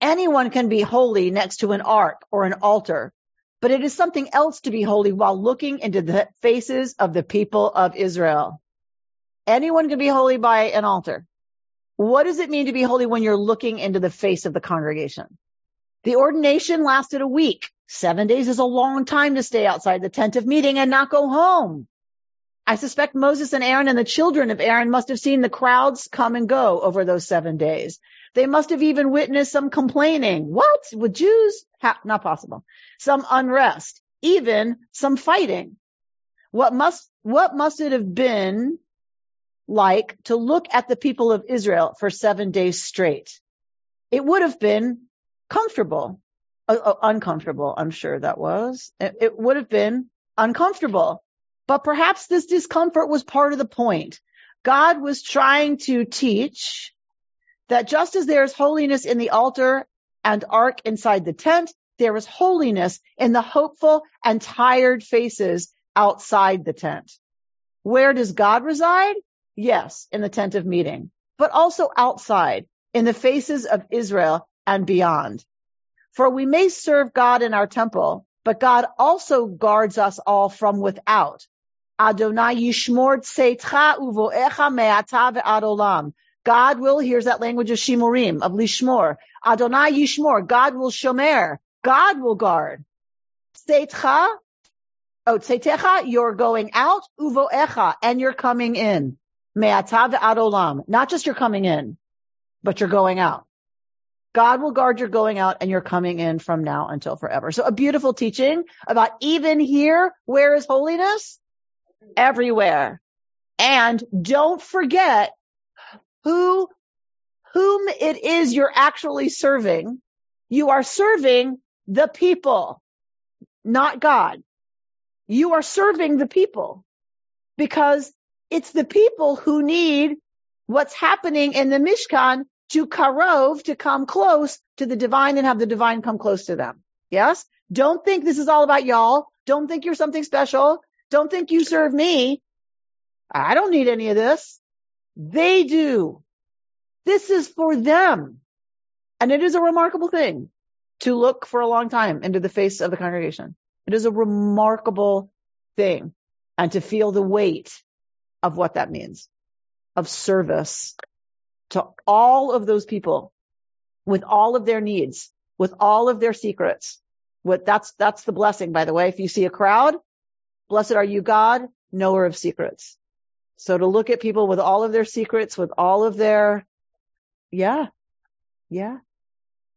Anyone can be holy next to an ark or an altar, but it is something else to be holy while looking into the faces of the people of Israel. Anyone can be holy by an altar. What does it mean to be holy when you're looking into the face of the congregation? The ordination lasted a week. Seven days is a long time to stay outside the tent of meeting and not go home. I suspect Moses and Aaron and the children of Aaron must have seen the crowds come and go over those seven days. They must have even witnessed some complaining. What? With Jews? Ha- not possible. Some unrest, even some fighting. What must, what must it have been like to look at the people of Israel for seven days straight? It would have been comfortable, uh, uh, uncomfortable. I'm sure that was. It, it would have been uncomfortable, but perhaps this discomfort was part of the point. God was trying to teach that just as there is holiness in the altar and ark inside the tent, there is holiness in the hopeful and tired faces outside the tent. Where does God reside? Yes, in the tent of meeting, but also outside in the faces of Israel and beyond. For we may serve God in our temple, but God also guards us all from without. Adonai yishmor tseitcha uvoecha me'ata ve'ad olam. God will, here's that language of Shimurim, of Lishmor. Adonai Yishmor, God will Shomer. God will guard. Tzeitcha, oh, Tzeitecha, you're going out, Uvoecha, and you're coming in. Me'atav adolam. Not just you're coming in, but you're going out. God will guard your going out and you're coming in from now until forever. So a beautiful teaching about even here, where is holiness? Everywhere. And don't forget who, whom it is you're actually serving. You are serving the people, not God. You are serving the people because it's the people who need what's happening in the Mishkan to karov, to come close to the divine and have the divine come close to them. Yes? Don't think this is all about y'all. Don't think you're something special. Don't think you serve me. I don't need any of this. They do. This is for them. And it is a remarkable thing to look for a long time into the face of the congregation. It is a remarkable thing and to feel the weight of what that means of service to all of those people with all of their needs, with all of their secrets. What that's, that's the blessing, by the way. If you see a crowd, blessed are you, God, knower of secrets. So to look at people with all of their secrets, with all of their, yeah, yeah,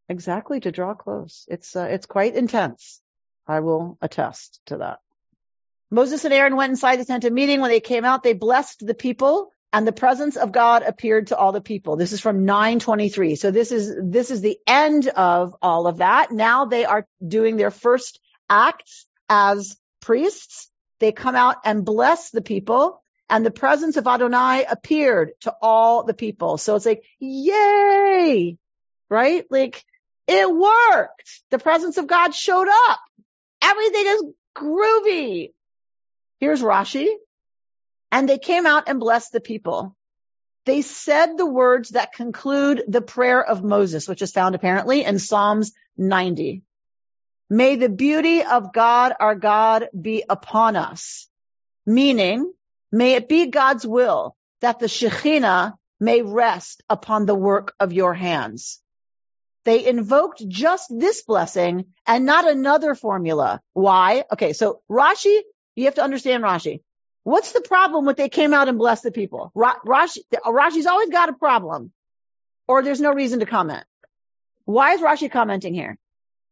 exactly, to draw close. It's, uh, it's quite intense. I will attest to that. Moses and Aaron went inside the tent of meeting. When they came out, they blessed the people and the presence of God appeared to all the people. This is from 923. So this is, this is the end of all of that. Now they are doing their first acts as priests. They come out and bless the people and the presence of Adonai appeared to all the people. So it's like, yay, right? Like it worked. The presence of God showed up. Everything is groovy. Here's Rashi. And they came out and blessed the people. They said the words that conclude the prayer of Moses, which is found apparently in Psalms 90. May the beauty of God, our God, be upon us. Meaning, May it be God's will that the Shekhinah may rest upon the work of your hands. They invoked just this blessing and not another formula. Why? Okay, so Rashi, you have to understand Rashi. What's the problem with they came out and blessed the people? Rashi, Rashi's always got a problem or there's no reason to comment. Why is Rashi commenting here?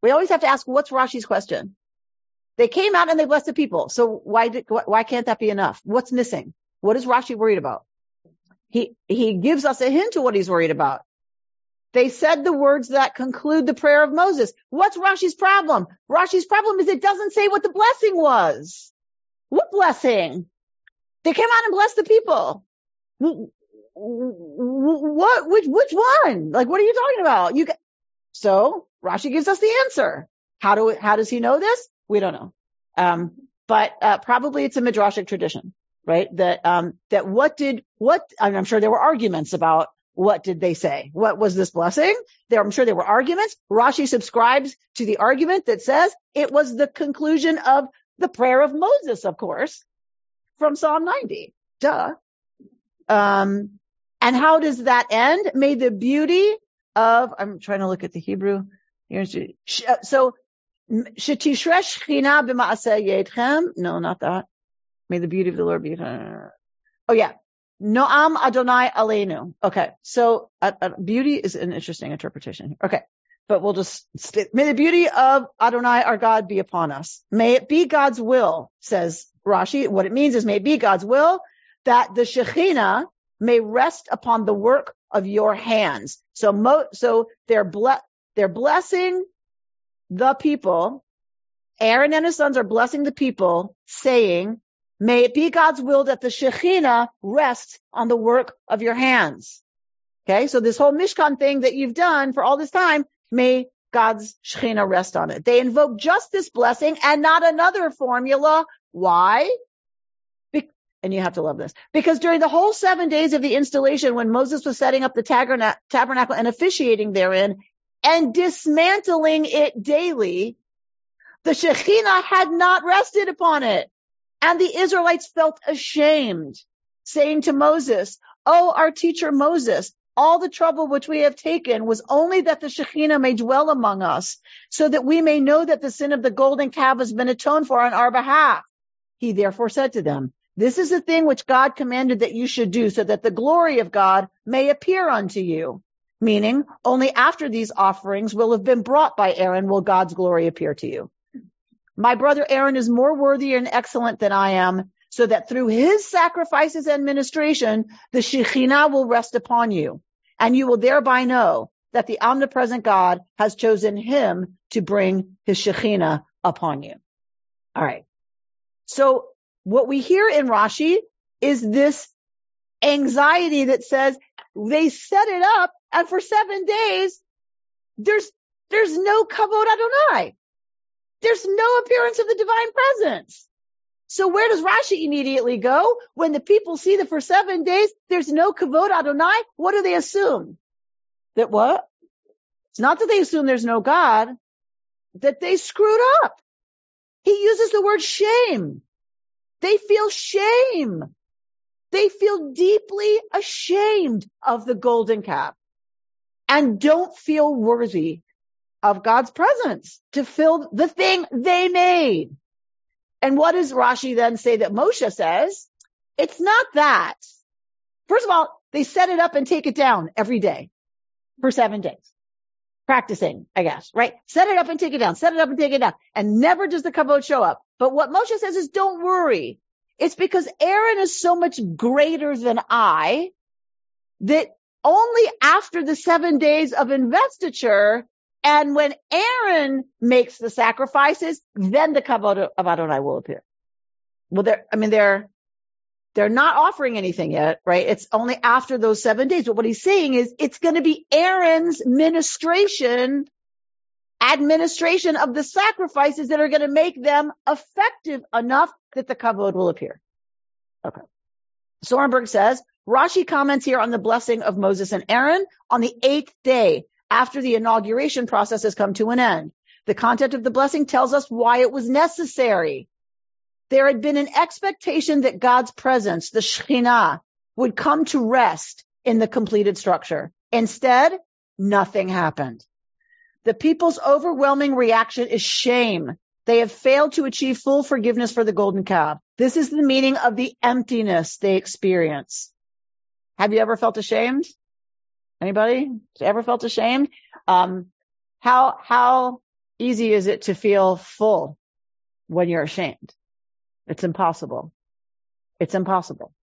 We always have to ask, what's Rashi's question? They came out and they blessed the people. So why did, why can't that be enough? What's missing? What is Rashi worried about? He, he gives us a hint to what he's worried about. They said the words that conclude the prayer of Moses. What's Rashi's problem? Rashi's problem is it doesn't say what the blessing was. What blessing? They came out and blessed the people. What, which, which one? Like, what are you talking about? You, so Rashi gives us the answer. How do, how does he know this? We don't know. Um, but uh, probably it's a midrashic tradition, right? That um, that what did what? I'm sure there were arguments about what did they say? What was this blessing? There, I'm sure there were arguments. Rashi subscribes to the argument that says it was the conclusion of the prayer of Moses, of course, from Psalm 90. Duh. Um, and how does that end? May the beauty of, I'm trying to look at the Hebrew. So, No, not that. May the beauty of the Lord be. Oh yeah. Noam Adonai Aleinu. Okay. So uh, uh, beauty is an interesting interpretation. Okay. But we'll just, may the beauty of Adonai our God be upon us. May it be God's will, says Rashi. What it means is may it be God's will that the Shekhinah may rest upon the work of your hands. So mo- so they're ble- they're blessing the people. Aaron and his sons are blessing the people saying, may it be God's will that the Shekhinah rest on the work of your hands. Okay. So this whole Mishkan thing that you've done for all this time, may God's Shekhinah rest on it. They invoke just this blessing and not another formula. Why? and you have to love this because during the whole seven days of the installation, when Moses was setting up the tabernacle and officiating therein and dismantling it daily, the Shekhinah had not rested upon it. And the Israelites felt ashamed, saying to Moses, Oh, our teacher Moses, all the trouble which we have taken was only that the Shekhinah may dwell among us, so that we may know that the sin of the golden calf has been atoned for on our behalf. He therefore said to them, this is the thing which God commanded that you should do so that the glory of God may appear unto you. Meaning, only after these offerings will have been brought by Aaron will God's glory appear to you. My brother Aaron is more worthy and excellent than I am, so that through his sacrifices and ministration, the Shekhinah will rest upon you, and you will thereby know that the omnipresent God has chosen him to bring his Shekhinah upon you. All right. So what we hear in Rashi is this anxiety that says they set it up and for seven days, there's, there's no kavod Adonai. There's no appearance of the divine presence. So where does Rashi immediately go? When the people see that for seven days, there's no kavod Adonai, what do they assume? That what? It's not that they assume there's no God, that they screwed up. He uses the word shame. They feel shame. They feel deeply ashamed of the golden calf and don't feel worthy of God's presence to fill the thing they made. And what does Rashi then say that Moshe says? It's not that. First of all, they set it up and take it down every day for seven days. Practicing, I guess, right? Set it up and take it down, set it up and take it down. And never does the kavod show up. But what Moshe says is don't worry. It's because Aaron is so much greater than I that only after the seven days of investiture and when Aaron makes the sacrifices, then the kavod of Adonai will appear. Well, they're, I mean, they're, they're not offering anything yet, right? It's only after those seven days. But what he's saying is it's going to be Aaron's ministration administration of the sacrifices that are going to make them effective enough that the kavod will appear. Okay. Zornberg says, Rashi comments here on the blessing of Moses and Aaron on the eighth day after the inauguration process has come to an end. The content of the blessing tells us why it was necessary. There had been an expectation that God's presence, the Shekhinah, would come to rest in the completed structure. Instead, nothing happened. The people's overwhelming reaction is shame. They have failed to achieve full forgiveness for the golden calf. This is the meaning of the emptiness they experience. Have you ever felt ashamed? Anybody ever felt ashamed? Um, how, how easy is it to feel full when you're ashamed? It's impossible. It's impossible.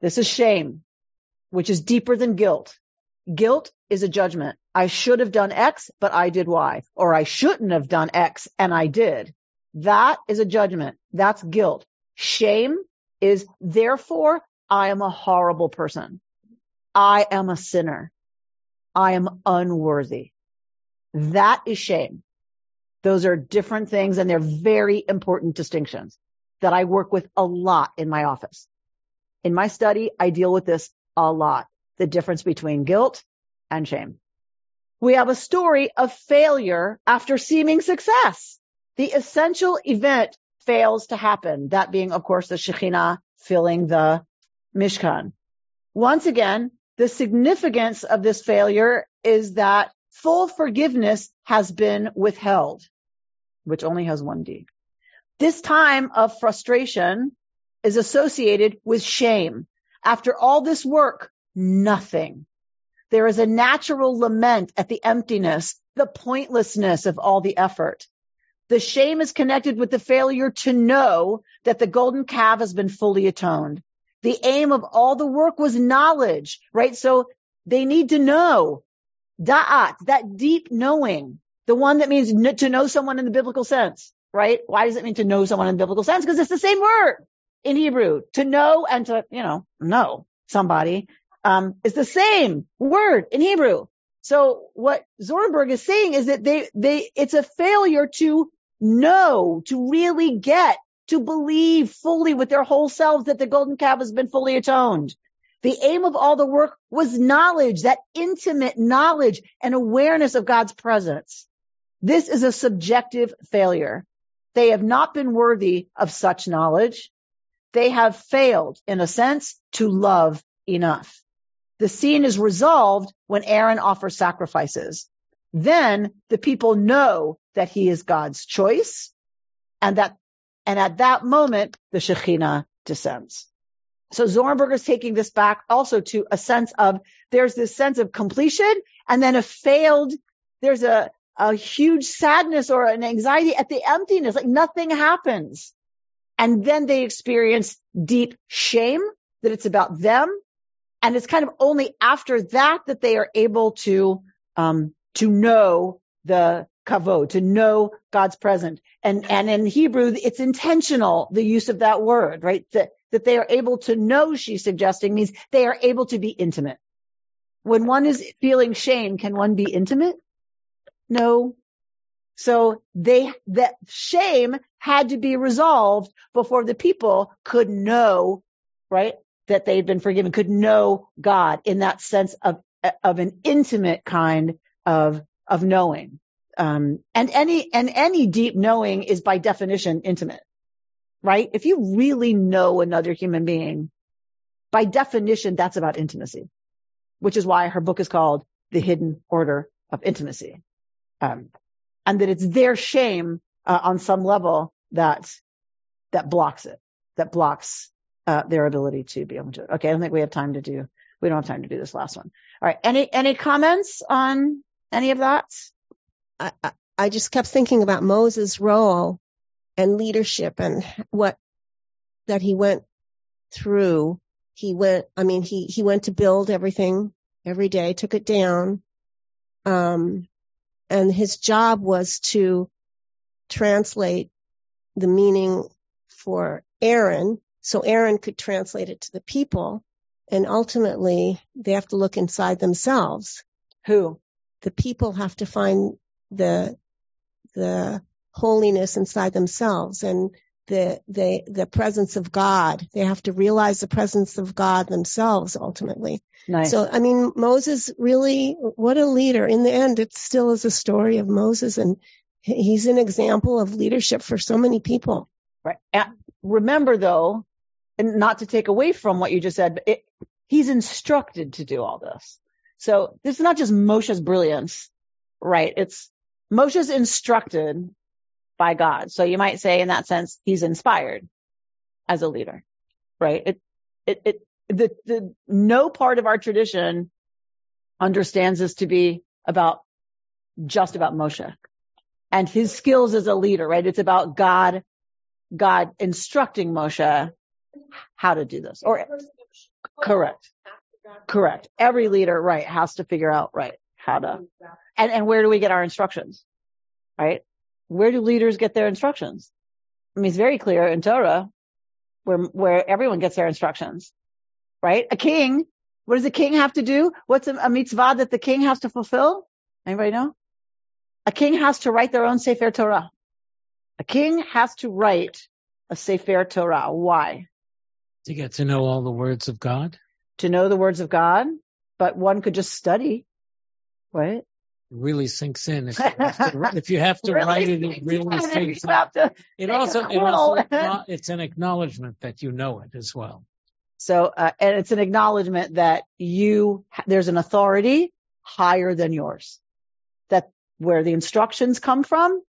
This is shame, which is deeper than guilt. Guilt is a judgment. I should have done X, but I did Y. Or I shouldn't have done X and I did. That is a judgment. That's guilt. Shame is therefore I am a horrible person. I am a sinner. I am unworthy. That is shame. Those are different things and they're very important distinctions that I work with a lot in my office. In my study, I deal with this a lot the difference between guilt and shame. We have a story of failure after seeming success. The essential event fails to happen. That being, of course, the Shekhinah filling the Mishkan. Once again, the significance of this failure is that full forgiveness has been withheld, which only has one D. This time of frustration is associated with shame. After all this work, nothing. There is a natural lament at the emptiness, the pointlessness of all the effort. The shame is connected with the failure to know that the golden calf has been fully atoned. The aim of all the work was knowledge, right? So they need to know. Da'at, that deep knowing, the one that means to know someone in the biblical sense, right? Why does it mean to know someone in the biblical sense? Because it's the same word in Hebrew. To know and to, you know, know somebody, um, is the same word in Hebrew. So what Zornberg is saying is that they, they, it's a failure to know, to really get, to believe fully with their whole selves that the golden calf has been fully atoned. The aim of all the work was knowledge, that intimate knowledge and awareness of God's presence. This is a subjective failure. They have not been worthy of such knowledge. They have failed, in a sense, to love enough. The scene is resolved when Aaron offers sacrifices. Then the people know that he is God's choice and that, and at that moment, the Shekhinah descends. So Zornberg is taking this back also to a sense of, there's this sense of completion and then a failed, there's a, a huge sadness or an anxiety at the emptiness, like nothing happens. And then they experience deep shame that it's about them and it's kind of only after that that they are able to, um, to know the kavod, to know God's presence. And, and in Hebrew, it's intentional, the use of that word, right? That, that they are able to know, she's suggesting, means they are able to be intimate. When one is feeling shame, can one be intimate? No. So they, that shame had to be resolved before the people could know, right? That they'd been forgiven could know God in that sense of, of an intimate kind of, of knowing. Um, and any, and any deep knowing is by definition intimate, right? If you really know another human being, by definition, that's about intimacy, which is why her book is called The Hidden Order of Intimacy. Um, and that it's their shame, uh, on some level that, that blocks it, that blocks uh, their ability to be able to. Okay, I don't think we have time to do. We don't have time to do this last one. All right. Any any comments on any of that? I, I just kept thinking about Moses' role and leadership and what that he went through. He went. I mean, he he went to build everything every day, took it down, um, and his job was to translate the meaning for Aaron so Aaron could translate it to the people and ultimately they have to look inside themselves. Who? The people have to find the, the holiness inside themselves and the, the, the presence of God. They have to realize the presence of God themselves ultimately. Nice. So, I mean, Moses really, what a leader. In the end, it still is a story of Moses and he's an example of leadership for so many people. Right. remember though, and not to take away from what you just said, but it, he's instructed to do all this. So this is not just Moshe's brilliance, right? It's Moshe's instructed by God. So you might say in that sense, he's inspired as a leader, right? It, it, it, the, the, no part of our tradition understands this to be about just about Moshe and his skills as a leader, right? It's about God, God instructing Moshe how to do this or correct. Correct. Every leader, right, has to figure out, right, how to, and, and where do we get our instructions? Right? Where do leaders get their instructions? I mean, it's very clear in Torah where, where everyone gets their instructions, right? A king, what does a king have to do? What's a, a mitzvah that the king has to fulfill? Anybody know? A king has to write their own Sefer Torah. A king has to write a Sefer Torah. Why? To get to know all the words of God? To know the words of God, but one could just study, right? It really sinks in. If you have to, if you have to really write it, it really sinks in. It also, it also, it's an acknowledgement that you know it as well. So, uh, and it's an acknowledgement that you, there's an authority higher than yours. That where the instructions come from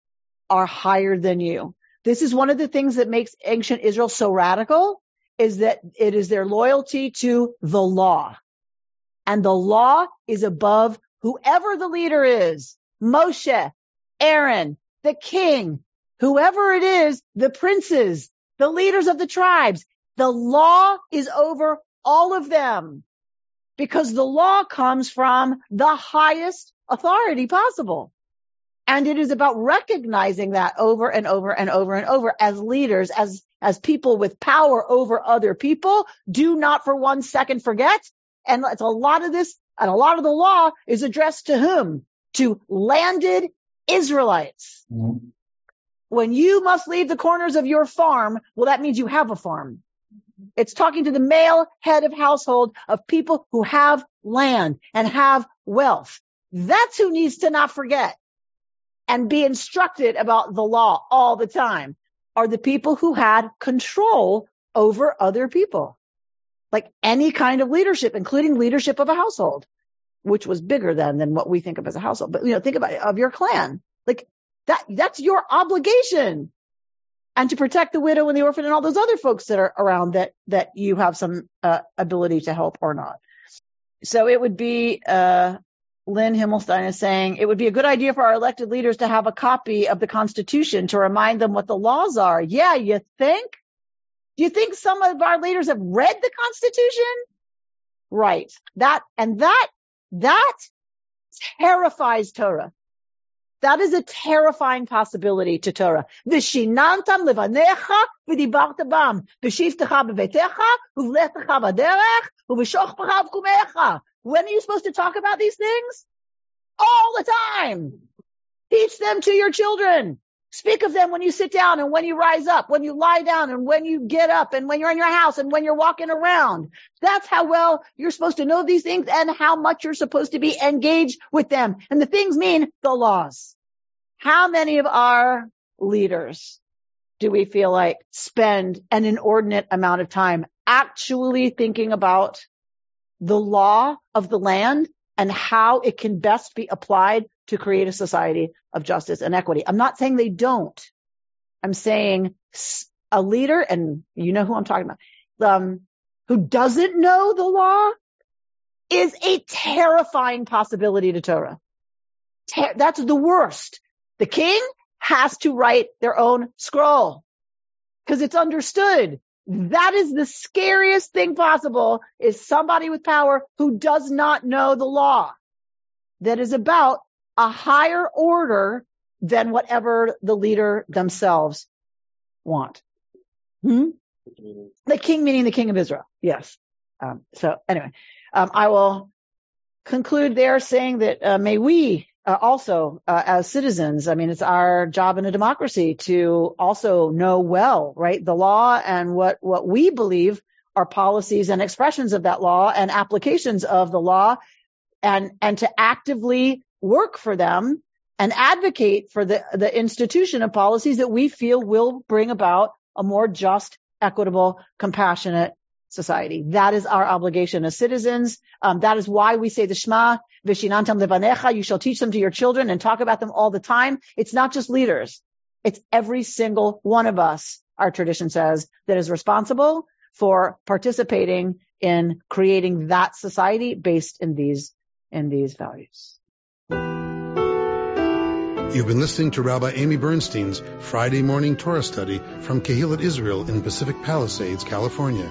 are higher than you. This is one of the things that makes ancient Israel so radical is that it is their loyalty to the law. And the law is above whoever the leader is. Moshe, Aaron, the king, whoever it is, the princes, the leaders of the tribes. The law is over all of them because the law comes from the highest authority possible. And it is about recognizing that over and over and over and over as leaders, as, as people with power over other people. Do not for one second forget. And it's a lot of this and a lot of the law is addressed to whom? To landed Israelites. Mm-hmm. When you must leave the corners of your farm, well, that means you have a farm. It's talking to the male head of household of people who have land and have wealth. That's who needs to not forget and be instructed about the law all the time are the people who had control over other people. Like any kind of leadership, including leadership of a household, which was bigger than, than what we think of as a household. But, you know, think about it, of your clan. Like that, that's your obligation and to protect the widow and the orphan and all those other folks that are around that that you have some uh, ability to help or not. So it would be uh, Lynn Himmelstein is saying it would be a good idea for our elected leaders to have a copy of the Constitution to remind them what the laws are. Yeah, you think? Do you think some of our leaders have read the Constitution? Right. That and that that terrifies Torah. That is a terrifying possibility to Torah. V'shinantam levanecha v'dibart bam. V'shiftecha b'vetecha uvletecha v'derech uv'shochpecha v'kumecha. When are you supposed to talk about these things? All the time. Teach them to your children. Speak of them when you sit down and when you rise up, when you lie down and when you get up and when you're in your house and when you're walking around. That's how well you're supposed to know these things and how much you're supposed to be engaged with them. And the things mean the laws. How many of our leaders do we feel like spend an inordinate amount of time actually thinking about the law of the land and how it can best be applied to create a society of justice and equity. I'm not saying they don't. I'm saying a leader, and you know who I'm talking about, um, who doesn't know the law is a terrifying possibility to Torah. Ter- that's the worst. The king has to write their own scroll because it's understood. That is the scariest thing possible is somebody with power who does not know the law that is about a higher order than whatever the leader themselves want. Hmm? The king meaning the king of Israel. Yes. Um, so anyway, um, I will conclude there saying that uh, may we uh, also uh, as citizens, I mean, it's our job in a democracy to also know well, right, the law and what what we believe are policies and expressions of that law and applications of the law, and and to actively work for them and advocate for the, the institution of policies that we feel will bring about a more just, equitable, compassionate society. That is our obligation as citizens. Um, that is why we say the Shema, Vishinantam Levanecha, you shall teach them to your children and talk about them all the time. It's not just leaders. It's every single one of us, our tradition says, that is responsible for participating in creating that society based in these, in these values. You've been listening to Rabbi Amy Bernstein's Friday morning Torah study from Kehillat Israel in Pacific Palisades, California.